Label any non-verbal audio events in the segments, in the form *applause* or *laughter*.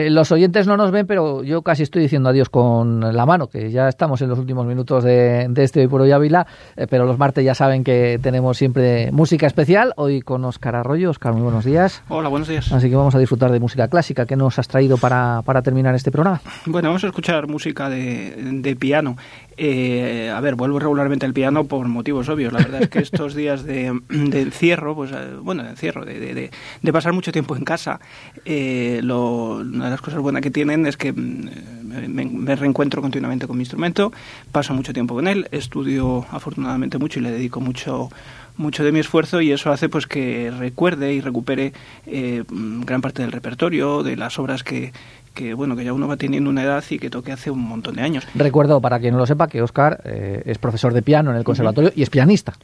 Eh, los oyentes no nos ven, pero yo casi estoy diciendo adiós con la mano, que ya estamos en los últimos minutos de, este Hoy por Hoy Ávila, eh, pero los martes ya saben que tenemos siempre música especial. Hoy con Oscar Arroyo. Oscar, muy buenos días. Hola, buenos días. Así que vamos a disfrutar de música clásica. ¿Qué nos has traído para, para terminar este programa? Bueno, vamos a escuchar música de, de piano. Eh, a ver, vuelvo regularmente al piano por motivos obvios. La verdad es que *laughs* estos días de, encierro, pues eh, bueno, de encierro, de, de, pasar mucho tiempo en casa, eh, lo, las cosas buenas que tienen es que mm, me, reencuentro continuamente con mi instrumento, paso mucho tiempo con él, estudio afortunadamente mucho y le dedico mucho mucho de mi esfuerzo y eso hace pues que recuerde y recupere mm, gran parte del repertorio, de las obras que, que bueno que ya uno va teniendo una edad y que toque hace un montón de años. Recuerdo, para quien no lo sepa, que Oscar eh, es profesor de piano en el conservatorio y es pianista.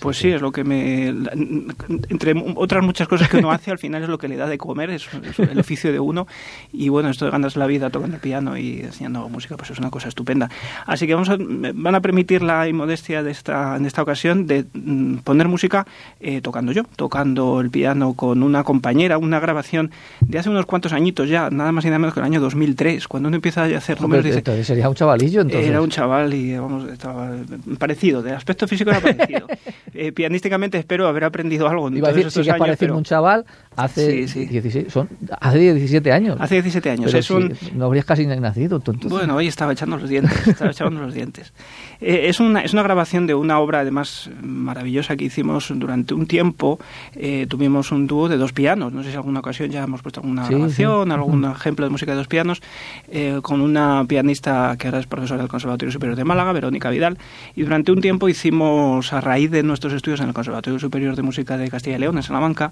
pues sí, es lo que me... Entre otras muchas cosas que uno hace, al final es lo que le da de comer, es, el oficio de uno. Y bueno, esto de ganas la vida tocando piano y enseñando música, pues es una cosa estupenda. Así que vamos a, van a permitir la inmodestia de esta, en esta ocasión de mm, poner música eh, tocando yo, tocando el piano con una compañera, una grabación de hace unos cuantos añitos ya, nada más y nada menos que el año 2003, cuando uno empieza a hacer números... Dice, sería un chavalillo entonces. Era un chaval y vamos, estaba parecido, de aspecto físico era parecido. *laughs* eh, pianísticamente espero haber aprendido algo en Iba a decir, sigue pareciendo un chaval hace, 16, son, hace 17 años. Hace 17 años. es un... no habrías casi nacido. Entonces. Bueno, hoy estaba echando los dientes, estaba echando los dientes. *laughs* Eh, es, una, es una grabación de una obra además maravillosa que hicimos durante un tiempo. Eh, tuvimos un dúo de dos pianos. No sé si alguna ocasión ya hemos puesto alguna grabación, algún ejemplo de música de dos pianos, eh, con una pianista que ahora es profesora del Conservatorio Superior de Málaga, Verónica Vidal. Y durante un tiempo hicimos, a raíz de nuestros estudios en el Conservatorio Superior de Música de Castilla y León, en Salamanca,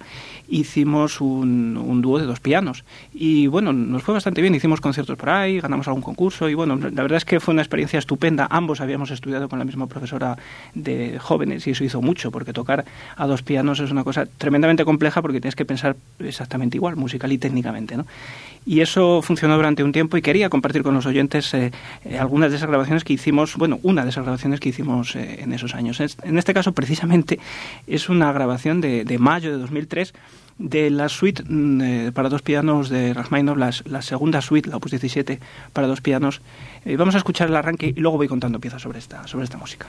hicimos un, un dúo de dos pianos. Y bueno, nos fue bastante bien. Hicimos conciertos por ahí, ganamos algún concurso y bueno, la verdad es que fue una experiencia estupenda. Ambos habíamos estudiado con la misma profesora de jóvenes y eso hizo mucho, porque tocar a dos pianos es una cosa tremendamente compleja porque tienes que pensar exactamente igual, musical y técnicamente. ¿no? Y eso funcionó durante un tiempo y quería compartir con los oyentes eh, eh, algunas de esas grabaciones que hicimos, bueno, una de esas grabaciones que hicimos eh, en esos años. En este caso, precisamente, es una grabación de, de mayo de 2003 de la suite mm, para dos pianos de Rachmaninoff, la, la, segunda suite, la opus 17 para dos pianos. vamos a escuchar el arranque y luego voy contando piezas sobre esta, sobre esta música.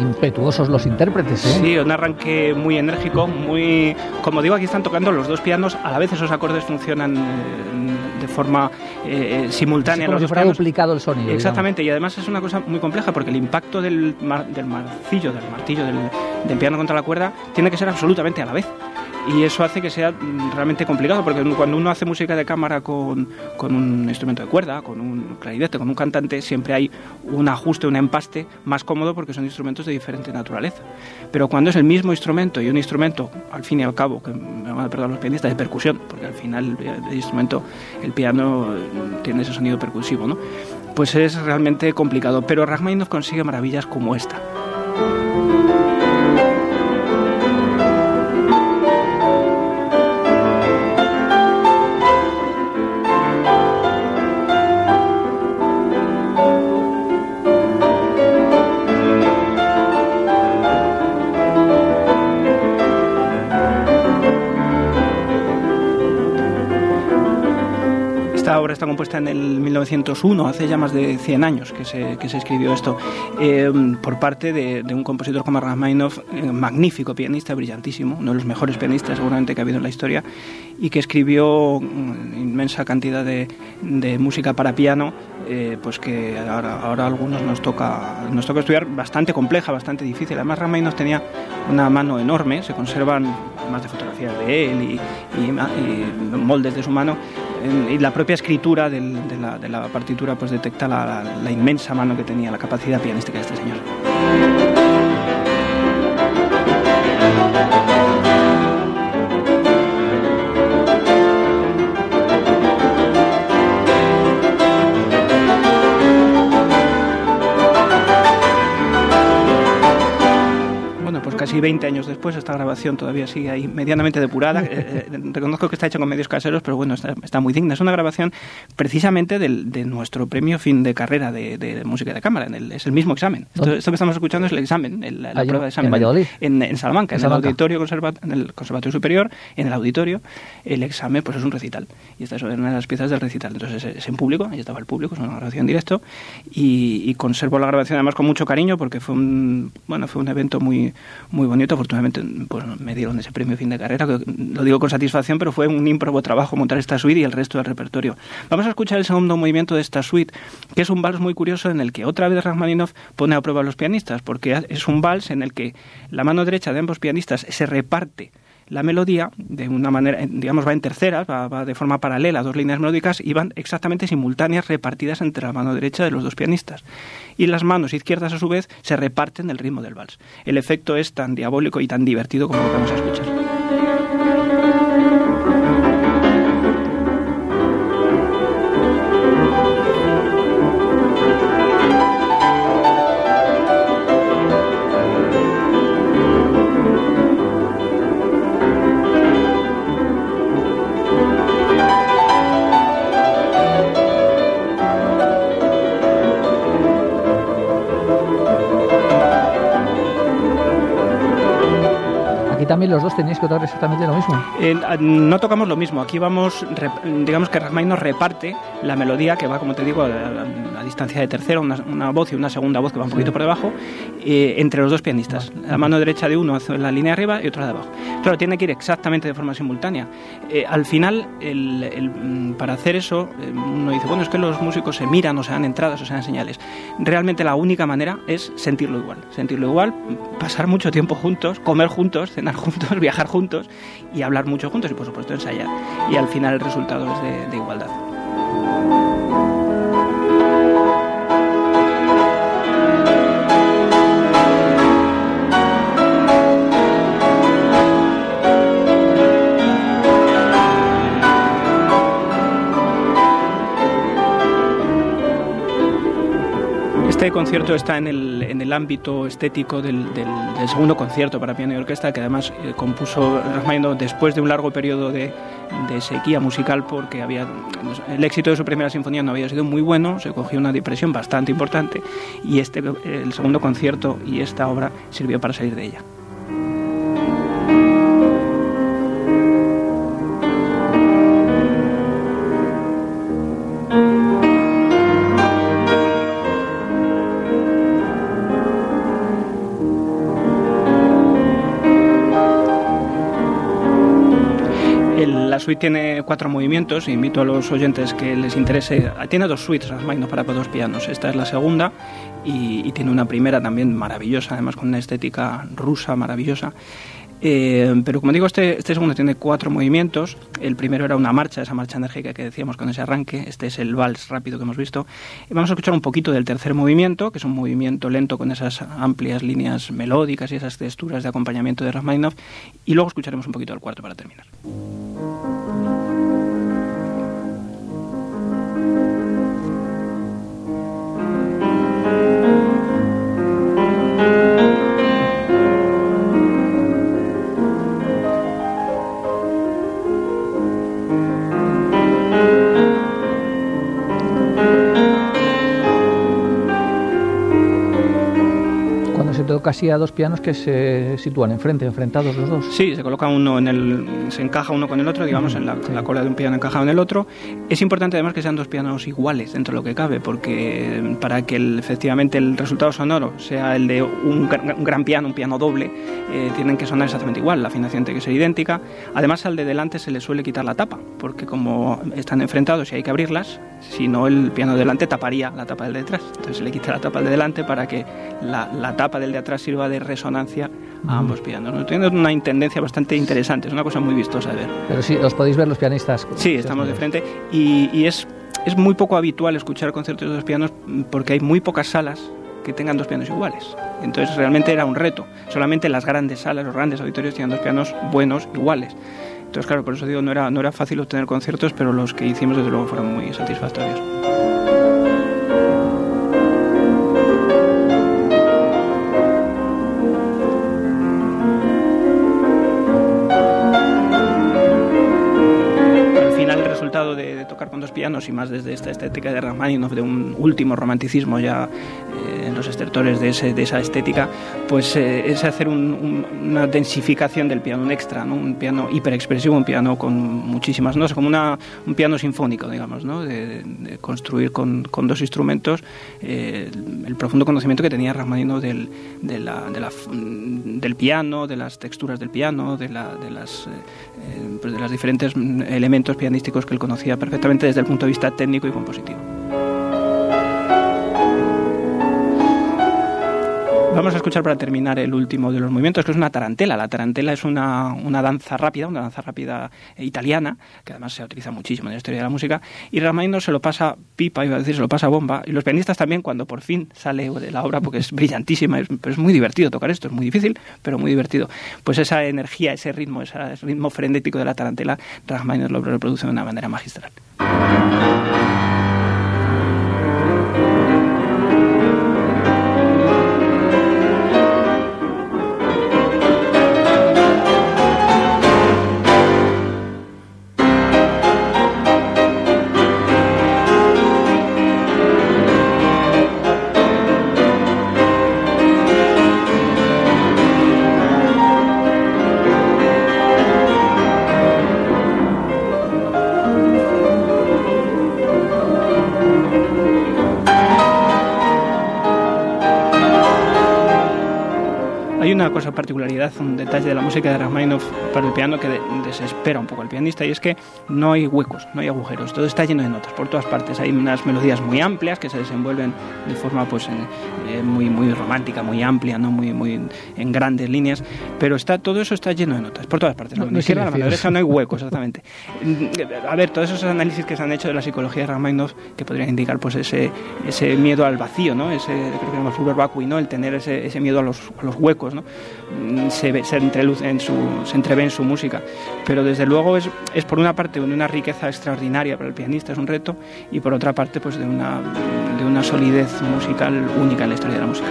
Impetuosos los intérpretes. ¿eh? Sí, un arranque muy enérgico, muy... Como digo, aquí están tocando los dos pianos, a la vez esos acordes funcionan eh, de forma eh, simultánea. como si fuera duplicado el sonido. Exactamente, y además es una cosa muy compleja porque el impacto del, del marcillo, del martillo, del, del piano contra la cuerda, tiene que ser absolutamente a la vez y eso hace que sea mm, realmente complicado porque cuando uno hace música de cámara con, con, un instrumento de cuerda, con un clarinete, con un cantante, siempre hay un ajuste, un empaste más cómodo porque son instrumentos de diferente naturaleza. Pero cuando es el mismo instrumento y un instrumento, al fin y al cabo, que me van a perdonar los pianistas, de percusión, porque al final el instrumento, el piano, eh, tiene ese sonido percusivo, ¿no? Pues es realmente complicado. Pero Rachmaninoff consigue maravillas como esta. Obra está compuesta en el 1901, hace ya más de 100 años que se, que se escribió esto, eh, por parte de, un compositor como Rachmaninoff, eh, magnífico pianista, brillantísimo, uno de los mejores pianistas seguramente que ha habido en la historia, y que escribió mm, inmensa cantidad de, de música para piano, eh, pues que ahora, ahora a algunos nos toca, nos toca estudiar bastante compleja, bastante difícil. Además, Rachmaninoff tenía una mano enorme, se conservan más de fotografías de él y moldes de su mano, y la propia escritura de, la, partitura pues detecta la inmensa mano que tenía, la capacidad pianística de este señor. Casi 20 años después, esta grabación todavía sigue ahí medianamente depurada. *laughs* Eh, eh, reconozco que está hecha con medios caseros, pero bueno, está, muy digna. Es una grabación precisamente del, de nuestro premio fin de carrera de, música de cámara. es el mismo examen. Esto, que estamos escuchando es el examen, la, prueba de examen. ¿En, En, Salamanca, en, el auditorio en el Conservatorio Superior, en el auditorio, el examen pues es un recital. Y esta es una de las piezas del recital. Entonces es, en público, ahí estaba el público, es una grabación en directo. Y, y conservo la grabación además con mucho cariño porque fue un, bueno, fue un evento muy, muy bonito. Afortunadamente pues, me dieron ese premio fin de carrera, lo digo con satisfacción, pero fue un ímprobo trabajo montar esta suite y el resto del repertorio. Vamos a escuchar el segundo movimiento de esta suite, que es un vals muy curioso en el que otra vez Rachmaninoff pone a prueba a los pianistas, porque es un vals en el que la mano derecha de ambos pianistas se reparte la melodía de una manera, digamos, va en terceras, va, de forma paralela, dos líneas melódicas y van exactamente simultáneas repartidas entre la mano derecha de los dos pianistas. Y las manos izquierdas, a su vez, se reparten el ritmo del vals. El efecto es tan diabólico y tan divertido como lo que vamos a escuchar. Los dos tenéis que tocar exactamente lo mismo. Eh, no tocamos lo mismo. Aquí vamos, digamos que Rachmaninoff nos reparte la melodía que va, como te digo, a, distancia de tercera, una, voz y una segunda voz que va un poquito por debajo, eh, entre los dos pianistas. La mano derecha de uno hace la línea arriba y otra de abajo. Claro, tiene que ir exactamente de forma simultánea. Eh, al final, mm, para hacer eso, uno dice, bueno, es que los músicos se miran o se dan entradas o se dan señales. Realmente la única manera es sentirlo igual. Sentirlo igual, pasar mucho tiempo juntos, comer juntos, cenar juntos, *laughs* viajar juntos y hablar mucho juntos y por supuesto ensayar. Y al final el resultado es de igualdad. Este concierto está en el, en el ámbito estético del, segundo concierto para piano y orquesta, que además eh, compuso Rachmaninoff después de un largo periodo de, sequía musical, porque había el éxito de su primera sinfonía no había sido muy bueno, se cogió una depresión bastante importante, y este, el segundo concierto y esta obra sirvió para salir de ella. Suite tiene cuatro movimientos, invito a los oyentes que les interese. Tiene dos suites Rachmaninoff para dos pianos. Esta es la segunda y, tiene una primera también maravillosa, además con una estética rusa maravillosa. Eh, pero como digo, este, este segundo tiene cuatro movimientos. El primero era una marcha, esa marcha enérgica que decíamos con ese arranque. Este es el vals rápido que hemos visto. Y vamos a escuchar un poquito del tercer movimiento, que es un movimiento lento con esas amplias líneas melódicas y esas texturas de acompañamiento de Rachmaninoff. Y luego escucharemos un poquito del cuarto para terminar. Casi a dos pianos que se sitúan enfrente, enfrentados los dos. Sí, se coloca uno en el, se encaja uno con el otro, digamos, en la, cola de un piano encajado en el otro. Es importante además que sean dos pianos iguales dentro de lo que cabe, porque para que efectivamente el resultado sonoro sea el de un, gran piano, un piano doble, eh, tienen que sonar exactamente igual, la afinación tiene que ser idéntica. Además al de delante se le suele quitar la tapa, porque como están enfrentados y hay que abrirlas, si no el piano de delante taparía la tapa del de detrás. Entonces se le quita la tapa al de delante para que la, la tapa del de atrás sirva de resonancia a ambos pianos. ¿no? Tiene una intendencia bastante interesante, es una cosa muy vistosa de ver. Pero sí, os podéis ver los pianistas. Sí, estamos de frente y, y es, es muy poco habitual escuchar conciertos de dos pianos porque hay muy pocas salas que tengan dos pianos iguales. Entonces realmente era un reto. Solamente las grandes salas, los grandes auditorios tenían dos pianos buenos, iguales. Entonces, claro, por eso digo, no era, no era fácil obtener conciertos, pero los que hicimos desde luego fueron muy satisfactorios. Tocar con dos pianos y más desde esta estética de Rachmaninoff, de un último romanticismo ya eh, en los estertores de, esa estética, pues eh, es hacer una densificación del piano, un extra, ¿no? un piano hiperexpresivo, un piano con muchísimas notas, como una, un piano sinfónico, digamos, ¿no? de, construir con, con, dos instrumentos eh, el profundo conocimiento que tenía Rachmaninoff del, de la, de la, del piano, de las texturas del piano, de, la, de, las, pues de los diferentes elementos pianísticos que él conocía perfectamente desde el punto de vista técnico y compositivo. Vamos a escuchar para terminar el último de los movimientos, que es una tarantela. La tarantela es una, una danza rápida, una danza rápida eh, italiana, que además se utiliza muchísimo en la historia de la música, y Ramaino se lo pasa pipa, iba a decir, se lo pasa bomba, y los pianistas también cuando por fin sale de la obra, porque es brillantísima, es, es muy divertido tocar esto, es muy difícil, pero muy divertido. Pues esa energía, ese ritmo, ese ritmo frenético de la tarantela, Rachmaninoff lo reproduce de una manera magistral. Una cosa particularidad, un detalle de la música de Rachmaninoff para el piano que desespera un poco al pianista y es que no hay huecos, no hay agujeros, todo está lleno de notas por todas partes. Hay unas melodías muy amplias que se desenvuelven de forma pues eh, muy muy romántica, muy amplia, no muy muy en grandes líneas, pero está todo eso está lleno de notas por todas partes. No, la izquierda, la derecha no hay huecos *laughs* exactamente. A ver, todos esos análisis que se han hecho de la psicología de Rachmaninoff que podrían indicar pues ese ese miedo al vacío, ¿no? Ese creo que llama furor vacui, ¿no? El tener ese, ese miedo a los, a los huecos, ¿no? Mm, se, se, en su, se entrevé en su música. Pero desde luego es, es por una parte de una riqueza extraordinaria para el pianista, es un reto, y por otra parte pues de una, de una solidez musical única en la historia de la música.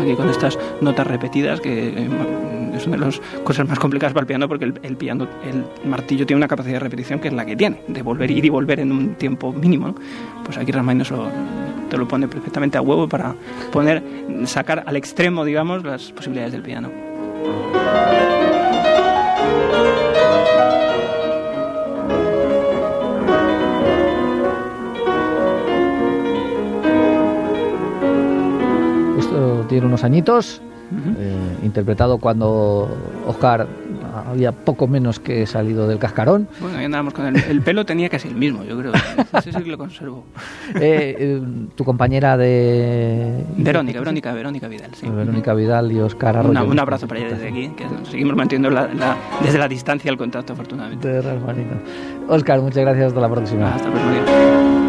Aquí con estas notas repetidas que eh, es una de las cosas más complicadas para el piano porque el, piano, el martillo tiene una capacidad de repetición que es la que tiene, de volver, ir y volver en un tiempo mínimo. Pues aquí Rachmaninoff te lo pone perfectamente a huevo para poner, sacar al extremo, digamos, las posibilidades del piano. Esto tiene unos añitos eh, interpretado cuando Oscar había poco menos que salido del cascarón. Bueno, ahí andábamos con el, el pelo, tenía casi el mismo, yo creo. Ese sí que lo conservo. Eh, eh, tu compañera de... Verónica, Verónica, Verónica Vidal, sí. Verónica Vidal y Oscar Arroyo. un abrazo para ella desde aquí, que seguimos manteniendo desde la distancia el contacto, afortunadamente. De Oscar, muchas gracias, hasta la próxima. Hasta la próxima.